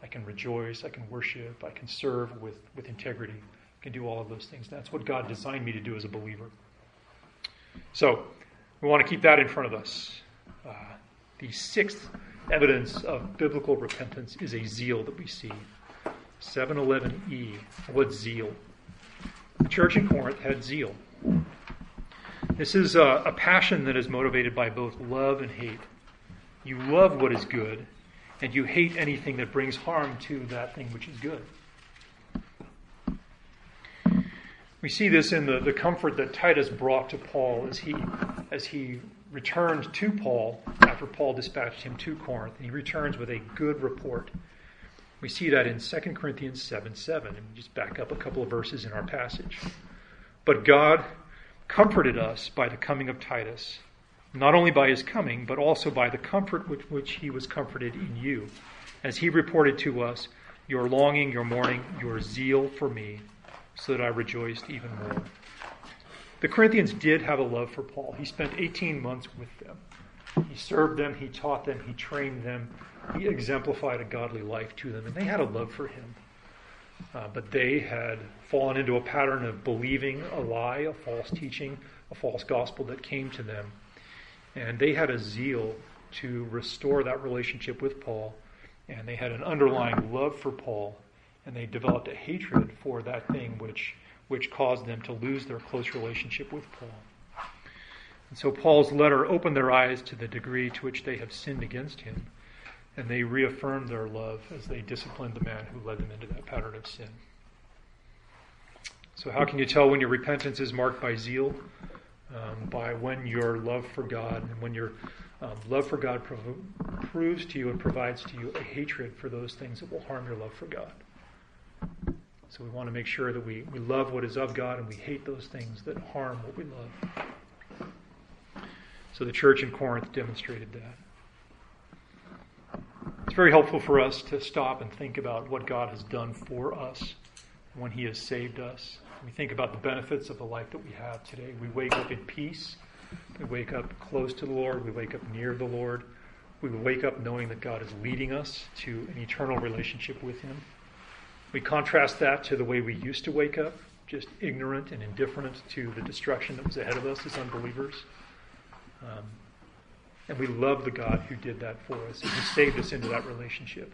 I can rejoice, I can worship, I can serve with, with integrity, I can do all of those things. That's what God designed me to do as a believer. So, we want to keep that in front of us. Uh, the sixth evidence of biblical repentance is a zeal that we see. 711e. what zeal? The church in Corinth had zeal. This is a, a, passion that is motivated by both love and hate. You love what is good, and you hate anything that brings harm to that thing which is good. We see this in the, the comfort that Titus brought to Paul as he, as he returned to Paul after Paul dispatched him to Corinth. And He returns with a good report. We see that in 2 Corinthians 7 7. And just back up a couple of verses in our passage. But God comforted us by the coming of Titus, not only by his coming, but also by the comfort with which he was comforted in you, as he reported to us your longing, your mourning, your zeal for me, so that I rejoiced even more. The Corinthians did have a love for Paul. He spent 18 months with them. He served them, he taught them, he trained them, he exemplified a godly life to them, and they had a love for him. Uh, but they had fallen into a pattern of believing a lie, a false teaching, a false gospel that came to them. And they had a zeal to restore that relationship with Paul, and they had an underlying love for Paul, and they developed a hatred for that thing which, which caused them to lose their close relationship with Paul. And so Paul's letter opened their eyes to the degree to which they have sinned against him and they reaffirmed their love as they disciplined the man who led them into that pattern of sin. So, how can you tell when your repentance is marked by zeal? Um, by when your love for God and when your um, love for God prov- proves to you and provides to you a hatred for those things that will harm your love for God. So, we want to make sure that we, we love what is of God and we hate those things that harm what we love. So, the church in Corinth demonstrated that. It's very helpful for us to stop and think about what God has done for us when He has saved us. We think about the benefits of the life that we have today. We wake up in peace. We wake up close to the Lord. We wake up near the Lord. We wake up knowing that God is leading us to an eternal relationship with Him. We contrast that to the way we used to wake up, just ignorant and indifferent to the destruction that was ahead of us as unbelievers. Um, and we love the God who did that for us and who saved us into that relationship.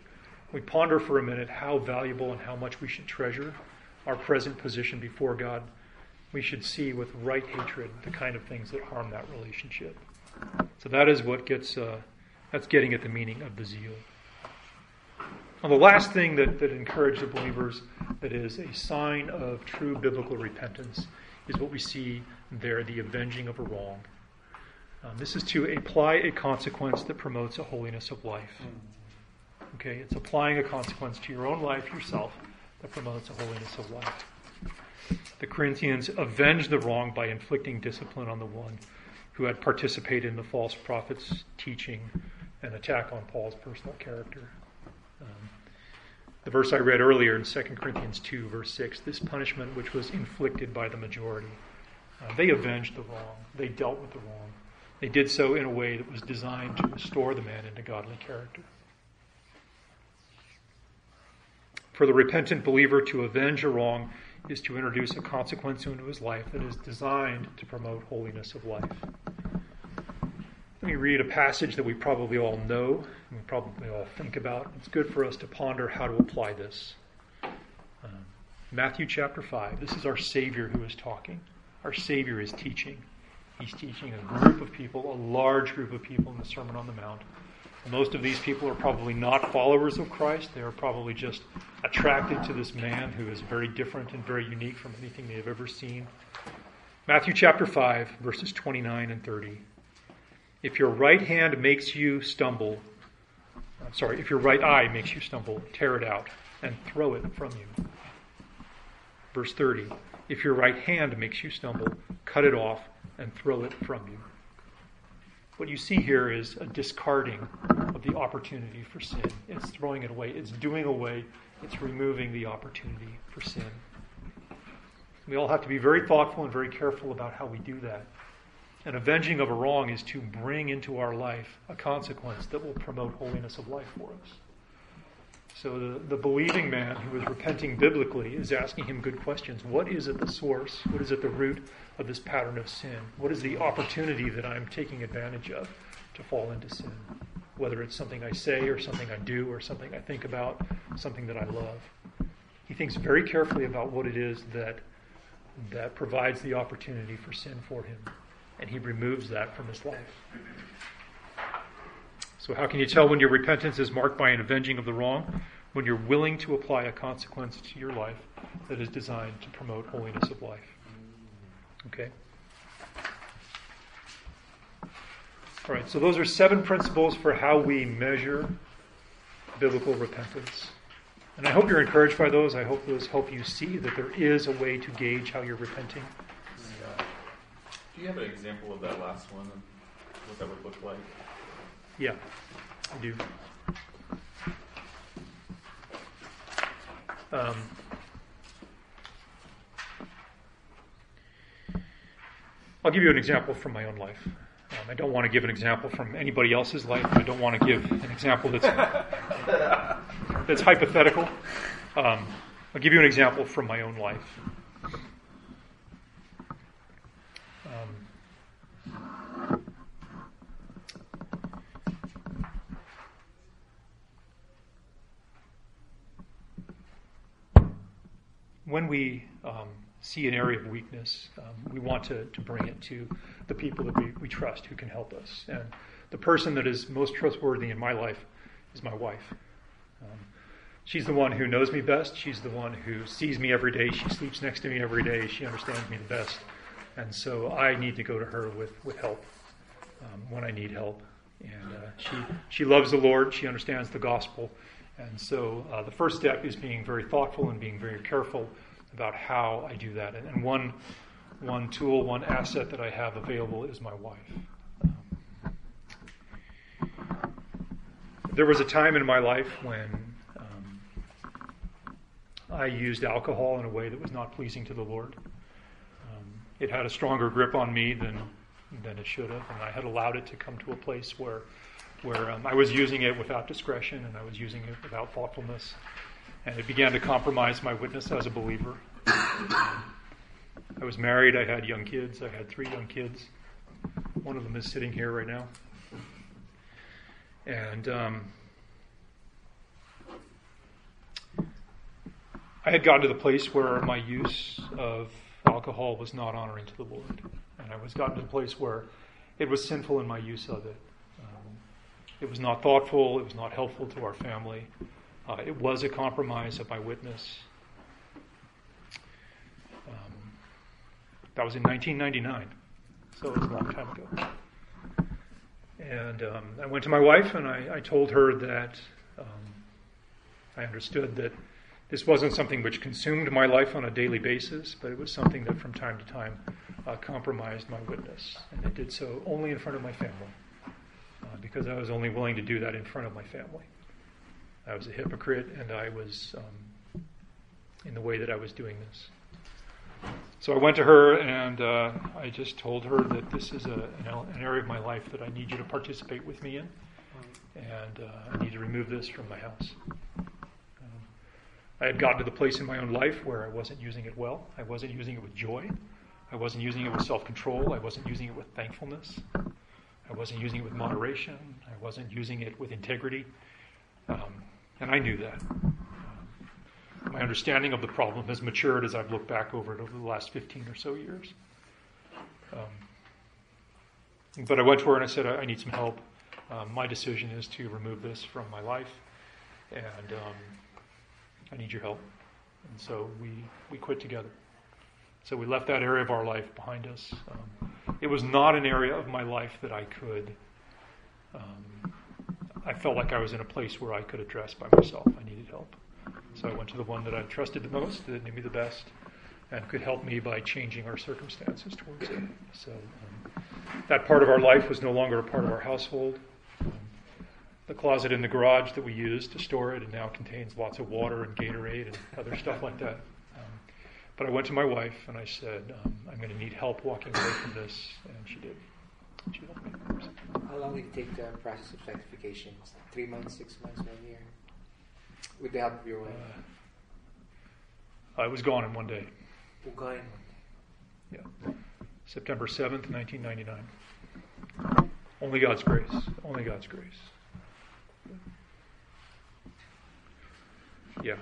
We ponder for a minute how valuable and how much we should treasure our present position before God, we should see with right hatred the kind of things that harm that relationship. So that is what gets, uh, that's getting at the meaning of the zeal. Now, the last thing that, that encouraged the believers that is a sign of true biblical repentance is what we see there the avenging of a wrong. Um, this is to apply a consequence that promotes a holiness of life. Okay, it's applying a consequence to your own life yourself that promotes a holiness of life. The Corinthians avenged the wrong by inflicting discipline on the one who had participated in the false prophet's teaching and attack on Paul's personal character. Um, the verse I read earlier in 2 Corinthians 2, verse 6 this punishment which was inflicted by the majority, uh, they avenged the wrong, they dealt with the wrong. They did so in a way that was designed to restore the man into godly character. For the repentant believer to avenge a wrong is to introduce a consequence into his life that is designed to promote holiness of life. Let me read a passage that we probably all know and we probably all think about. It's good for us to ponder how to apply this. Um, Matthew chapter 5. This is our Savior who is talking. Our Savior is teaching. He's teaching a group of people, a large group of people in the Sermon on the Mount. Most of these people are probably not followers of Christ. They are probably just attracted to this man who is very different and very unique from anything they have ever seen. Matthew chapter 5, verses 29 and 30. If your right hand makes you stumble, I'm sorry, if your right eye makes you stumble, tear it out and throw it from you. Verse 30. If your right hand makes you stumble, cut it off and throw it from you. What you see here is a discarding of the opportunity for sin. It's throwing it away, it's doing away, it's removing the opportunity for sin. We all have to be very thoughtful and very careful about how we do that. An avenging of a wrong is to bring into our life a consequence that will promote holiness of life for us. So the, the believing man who is repenting biblically is asking him good questions. What is at the source? What is at the root of this pattern of sin? What is the opportunity that I'm taking advantage of to fall into sin? Whether it's something I say or something I do or something I think about, something that I love. He thinks very carefully about what it is that that provides the opportunity for sin for him, and he removes that from his life. So, how can you tell when your repentance is marked by an avenging of the wrong? When you're willing to apply a consequence to your life that is designed to promote holiness of life. Okay? All right, so those are seven principles for how we measure biblical repentance. And I hope you're encouraged by those. I hope those help you see that there is a way to gauge how you're repenting. Do you have an example of that last one what that would look like? Yeah, I do. Um, I'll give you an example from my own life. Um, I don't want to give an example from anybody else's life. I don't want to give an example that's that's hypothetical. Um, I'll give you an example from my own life. When we um, see an area of weakness, um, we want to, to bring it to the people that we, we trust who can help us. And the person that is most trustworthy in my life is my wife. Um, she's the one who knows me best. She's the one who sees me every day. She sleeps next to me every day. She understands me the best. And so I need to go to her with, with help um, when I need help. And uh, she, she loves the Lord. She understands the gospel. And so uh, the first step is being very thoughtful and being very careful about how I do that. And, one, one tool, one asset that I have available is my wife. Um, there was a time in my life when um, I used alcohol in a way that was not pleasing to the Lord. Um, it had a stronger grip on me than, than it should have, and I had allowed it to come to a place where where um, I was using it without discretion and I was using it without thoughtfulness. And it began to compromise my witness as a believer. I was married, I had young kids, I had three young kids. One of them is sitting here right now. And um, I had gotten to the place where my use of alcohol was not honoring to the Lord. And I was gotten to the place where it was sinful in my use of it. It was not thoughtful, it was not helpful to our family. Uh, it was a compromise of my witness. Um, that was in 1999, so it was a long time ago. And um, I went to my wife and I, I told her that um, I understood that this wasn't something which consumed my life on a daily basis, but it was something that from time to time uh, compromised my witness. And it did so only in front of my family, because I was only willing to do that in front of my family. I was a hypocrite and I was um, in the way that I was doing this. So I went to her and uh, I just told her that this is a, an, area of my life that I need you to participate with me in, and uh, I need to remove this from my house. Um, I had gotten to the place in my own life where I wasn't using it well. I wasn't using it with joy. I wasn't using it with self control. I wasn't using it with thankfulness. I wasn't using it with moderation. I wasn't using it with integrity. Um, and I knew that my understanding of the problem has matured as I've looked back over it over the last 15 or so years. Um, but I went to her and I said, I, I need some help. Um, my decision is to remove this from my life, and um, I need your help. And so we, we quit together. So we left that area of our life behind us. Um, it was not an area of my life that I could, um, I felt like I was in a place where I could address by myself. I needed help. So I went to the one that I trusted the most, that knew me the best, and could help me by changing our circumstances towards it. So um, that part of our life was no longer a part of our household. Um, the closet in the garage that we used to store it and now contains lots of water and Gatorade and other stuff like that. But I went to my wife and I said, um, I'm going to need help walking away from this, and she did. She helped me. How long did it take the process of sanctification? Three months, six months, one year? with the help of your wife? Uh, I was gone in one day. Gone. Yeah. September 7th, 1999. Only God's grace. Only God's grace. Yeah.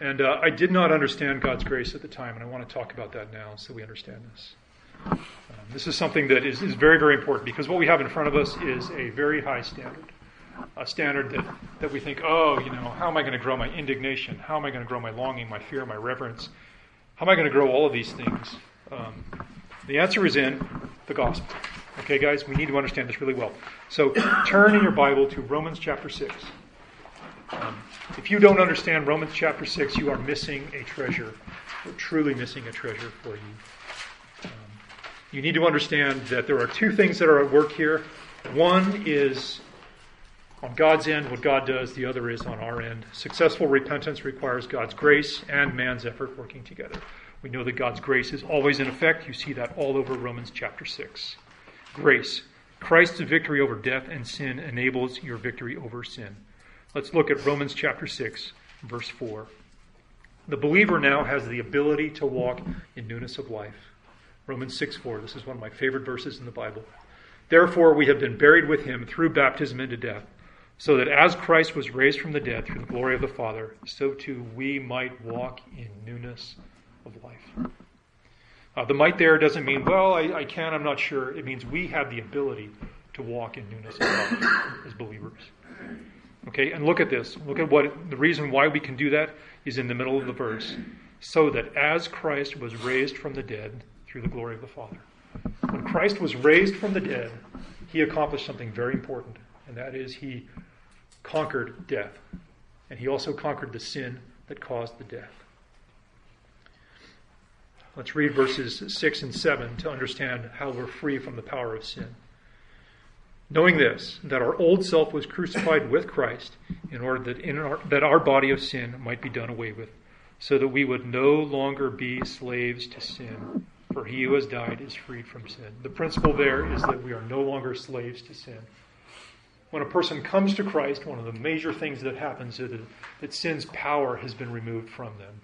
And uh, I did not understand God's grace at the time, and I want to talk about that now so we understand this. Um, this is something that is, is very, very important because what we have in front of us is a very high standard a standard that, that we think, oh, you know, how am I going to grow my indignation? How am I going to grow my longing, my fear, my reverence? How am I going to grow all of these things? Um, the answer is in the gospel. Okay, guys, we need to understand this really well. So turn in your Bible to Romans chapter 6. Um, if you don't understand Romans chapter 6, you are missing a treasure. You're truly missing a treasure for you. Um, you need to understand that there are two things that are at work here. One is on God's end, what God does, the other is on our end. Successful repentance requires God's grace and man's effort working together. We know that God's grace is always in effect. You see that all over Romans chapter 6. Grace. Christ's victory over death and sin enables your victory over sin. Let's look at Romans chapter 6, verse 4. The believer now has the ability to walk in newness of life. Romans 6 4. This is one of my favorite verses in the Bible. Therefore, we have been buried with him through baptism into death so that as Christ was raised from the dead through the glory of the Father, so too we might walk in newness of life. Uh, the might there doesn't mean, well, I, I can, I'm not sure. It means we have the ability to walk in newness of life as believers. Okay, and look at this. Look at what the reason why we can do that is in the middle of the verse. So that as Christ was raised from the dead through the glory of the Father. When Christ was raised from the dead, he accomplished something very important, and that is he conquered death, and he also conquered the sin that caused the death. Let's read verses 6 and 7 to understand how we're free from the power of sin. Knowing this, that our old self was crucified with Christ in order that, in our, that our body of sin might be done away with, so that we would no longer be slaves to sin, for he who has died is freed from sin. The principle there is that we are no longer slaves to sin when a person comes to Christ, one of the major things that happens is that, that sin's power has been removed from them.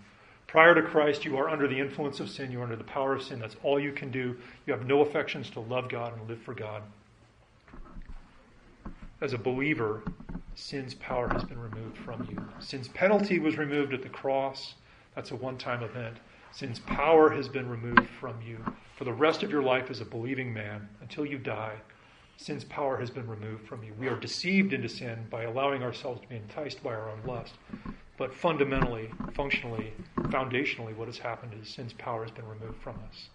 Prior to Christ, you are under the influence of sin, you are under the power of sin. That's all you can do. You have no affections to love God and live for God. As a believer, sin's power has been removed from you. Sin's penalty was removed at the cross. That's a one time event. Sin's power has been removed from you. For the rest of your life as a believing man, until you die, sin's power has been removed from you. We are deceived into sin by allowing ourselves to be enticed by our own lust. But fundamentally, functionally, foundationally, what has happened is sin's power has been removed from us.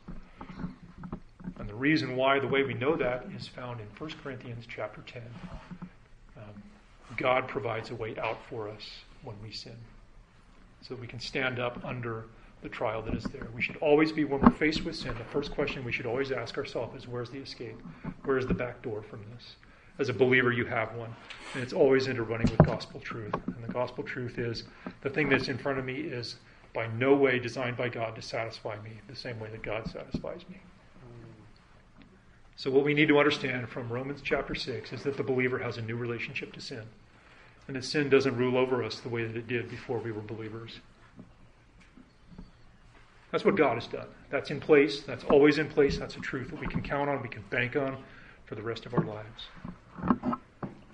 And the reason why, the way we know that, is found in 1 Corinthians chapter 10. Um, God provides a way out for us when we sin, so we can stand up under the trial that is there. We should always be, when we're faced with sin, the first question we should always ask ourselves is where's the escape? Where's the back door from this? As a believer, you have one. And it's always into running with gospel truth. And the gospel truth is the thing that's in front of me is by no way designed by God to satisfy me the same way that God satisfies me. So, what we need to understand from Romans chapter 6 is that the believer has a new relationship to sin. And that sin doesn't rule over us the way that it did before we were believers. That's what God has done. That's in place. That's always in place. That's a truth that we can count on, we can bank on for the rest of our lives.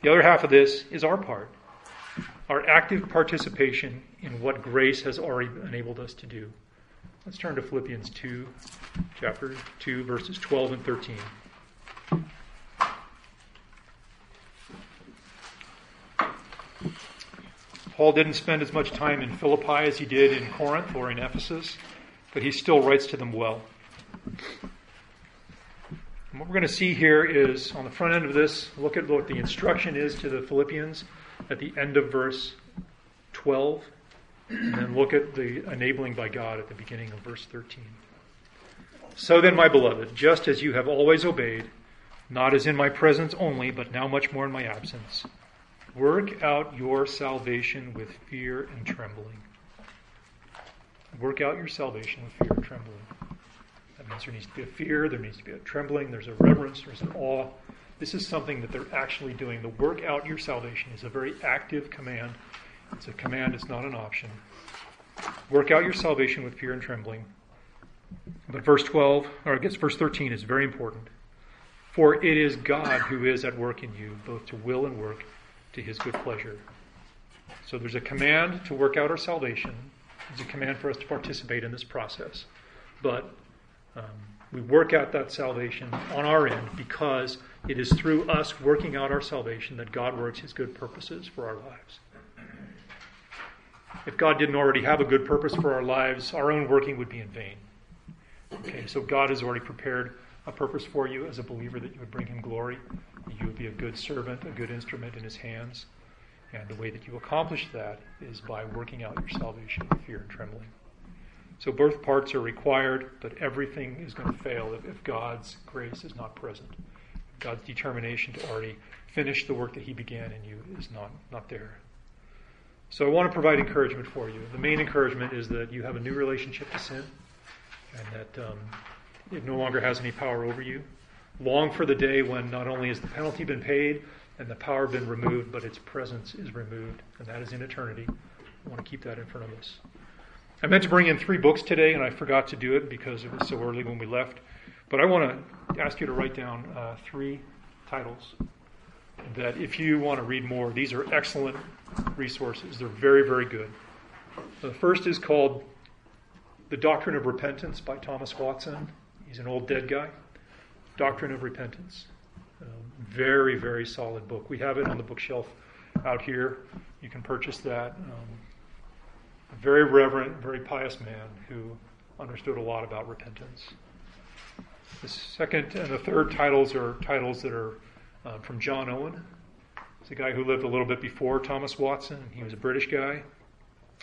The other half of this is our part our active participation in what grace has already enabled us to do. Let's turn to Philippians 2, chapter 2, verses 12 and 13. Paul didn't spend as much time in Philippi as he did in Corinth or in Ephesus, but he still writes to them well. And what we're going to see here is on the front end of this, look at what the instruction is to the Philippians at the end of verse 12, and then look at the enabling by God at the beginning of verse 13. So then, my beloved, just as you have always obeyed, not as in my presence only, but now much more in my absence, Work out your salvation with fear and trembling. Work out your salvation with fear and trembling. That means there needs to be a fear, there needs to be a trembling, there's a reverence, there's an awe. This is something that they're actually doing. The work out your salvation is a very active command. It's a command, it's not an option. Work out your salvation with fear and trembling. But verse 12, or I guess verse 13 is very important. For it is God who is at work in you, both to will and work to his good pleasure. So there's a command to work out our salvation. There's a command for us to participate in this process. But um, we work out that salvation on our end because it is through us working out our salvation that God works his good purposes for our lives. If God didn't already have a good purpose for our lives, our own working would be in vain. Okay, so God has already prepared a purpose for you as a believer that you would bring him glory you would be a good servant, a good instrument in his hands. And the way that you accomplish that is by working out your salvation with fear and trembling. So both parts are required, but everything is going to fail if, if God's grace is not present. God's determination to already finish the work that He began in you is not, not there. So I want to provide encouragement for you. The main encouragement is that you have a new relationship to sin and that um, it no longer has any power over you. Long for the day when not only has the penalty been paid and the power been removed, but its presence is removed, and that is in eternity. I want to keep that in front of us. I meant to bring in three books today, and I forgot to do it because it was so early when we left. But I want to ask you to write down uh, three titles that, if you want to read more, these are excellent resources. They're very, very good. The first is called The Doctrine of Repentance by Thomas Watson. He's an old dead guy. Doctrine of Repentance. Um, very, very solid book. We have it on the bookshelf out here. You can purchase that. Um, a very reverent, very pious man who understood a lot about repentance. The second and the third titles are titles that are uh, from John Owen. He's a guy who lived a little bit before Thomas Watson. He was a British guy,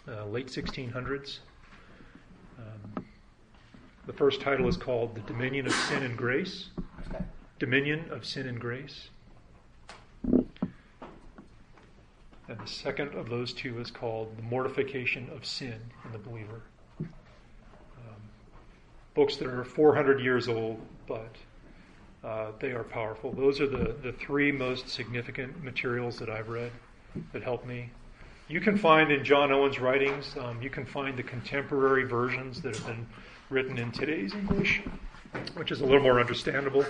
uh, late 1600s. Um, the first title is called The Dominion of Sin and Grace. Dominion of Sin and Grace. And the second of those two is called The Mortification of Sin in the Believer. Um, books that are 400 years old, but uh, they are powerful. Those are the, the three most significant materials that I've read that helped me. You can find in John Owen's writings, um, you can find the contemporary versions that have been written in today's English, which is a little more understandable.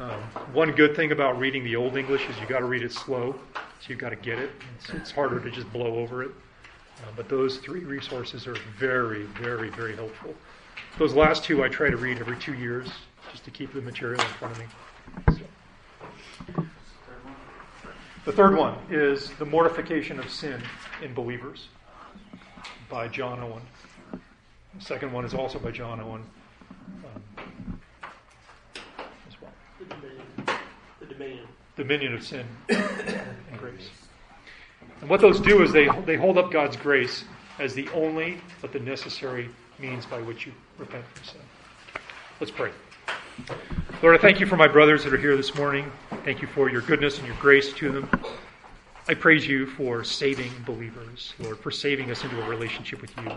Um, one good thing about reading the Old English is you got to read it slow, so you got to get it. It's, it's, harder to just blow over it. Uh, but those three resources are very, very, very helpful. Those last two I try to read every two years just to keep the material in front of me. So. The third one is The Mortification of Sin in Believers by John Owen. The second one is also by John Owen um, as well. The dominion. The dominion. Dominion of Sin and Grace. And what those do is they, they hold up God's grace as the only but the necessary means by which you repent from sin. Let's pray. Lord, I thank you for my brothers that are here this morning. Thank you for your goodness and your grace to them. I praise you for saving believers, Lord, for saving us into a relationship with you.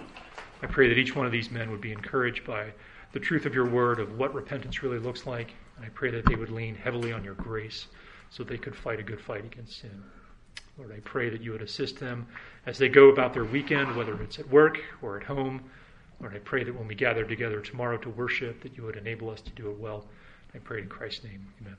I pray that each one of these men would be encouraged by the truth of your word, of what repentance really looks like. And I pray that they would lean heavily on your grace so they could fight a good fight against sin. Lord, I pray that you would assist them as they go about their weekend, whether it's at work or at home. Lord, I pray that when we gather together tomorrow to worship, that you would enable us to do it well. I pray in Christ's name. Amen.